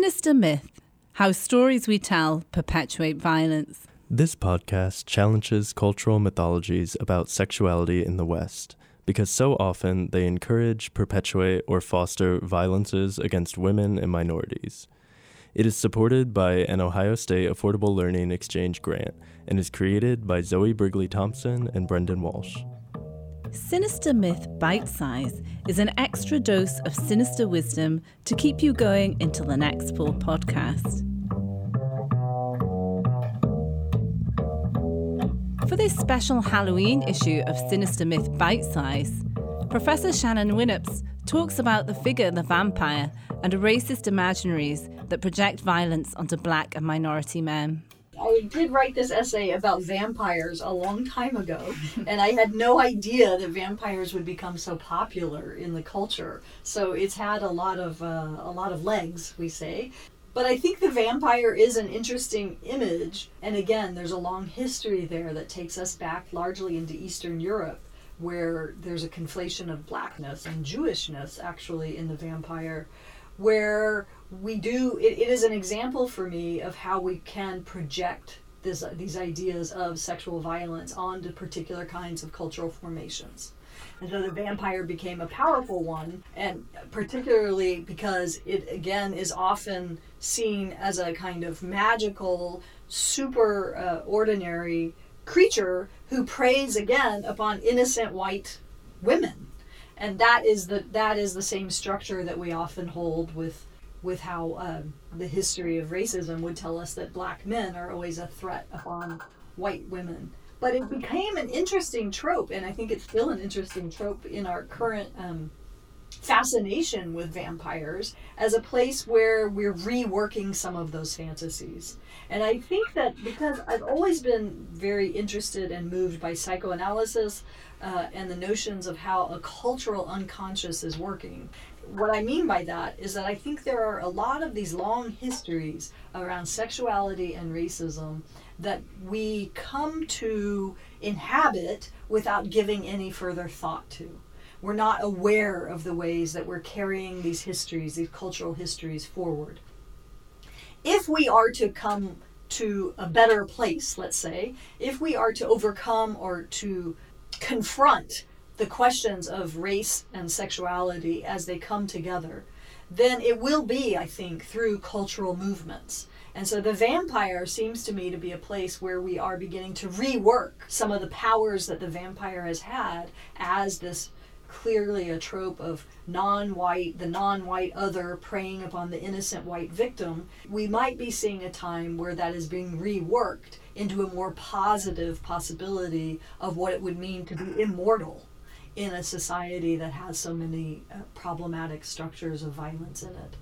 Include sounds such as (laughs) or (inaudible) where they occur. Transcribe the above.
Sinister Myth How Stories We Tell Perpetuate Violence. This podcast challenges cultural mythologies about sexuality in the West because so often they encourage, perpetuate, or foster violences against women and minorities. It is supported by an Ohio State Affordable Learning Exchange grant and is created by Zoe Brigley Thompson and Brendan Walsh. Sinister Myth Bite Size is an extra dose of sinister wisdom to keep you going into the next full podcast. For this special Halloween issue of Sinister Myth Bite Size, Professor Shannon Winnubst talks about the figure the vampire and racist imaginaries that project violence onto black and minority men. I did write this essay about vampires a long time ago, (laughs) and I had no idea that vampires would become so popular in the culture. So it's had a lot of uh, a lot of legs, we say. But I think the vampire is an interesting image, and again, there's a long history there that takes us back largely into Eastern Europe, where there's a conflation of blackness and Jewishness actually in the vampire, where we do it, it is an example for me of how we can project this, these ideas of sexual violence onto particular kinds of cultural formations. And so the vampire became a powerful one, and particularly because it again is often seen as a kind of magical, super uh, ordinary creature who preys again upon innocent white women. And that is the that is the same structure that we often hold with with how um, the history of racism would tell us that black men are always a threat upon white women. But it became an interesting trope, and I think it's still an interesting trope in our current um, fascination with vampires as a place where we're reworking some of those fantasies. And I think that because I've always been very interested and moved by psychoanalysis uh, and the notions of how a cultural unconscious is working what I mean by that is that I think there are a lot of these long histories around sexuality and racism that we come to inhabit without giving any further thought to. We're not aware of the ways that we're carrying these histories, these cultural histories forward. If we are to come to a better place, let's say, if we are to overcome or to confront the questions of race and sexuality as they come together, then it will be, I think, through cultural movements. And so the vampire seems to me to be a place where we are beginning to rework some of the powers that the vampire has had as this clearly a trope of non white, the non white other preying upon the innocent white victim. We might be seeing a time where that is being reworked into a more positive possibility of what it would mean to be immortal in a society that has so many uh, problematic structures of violence in it.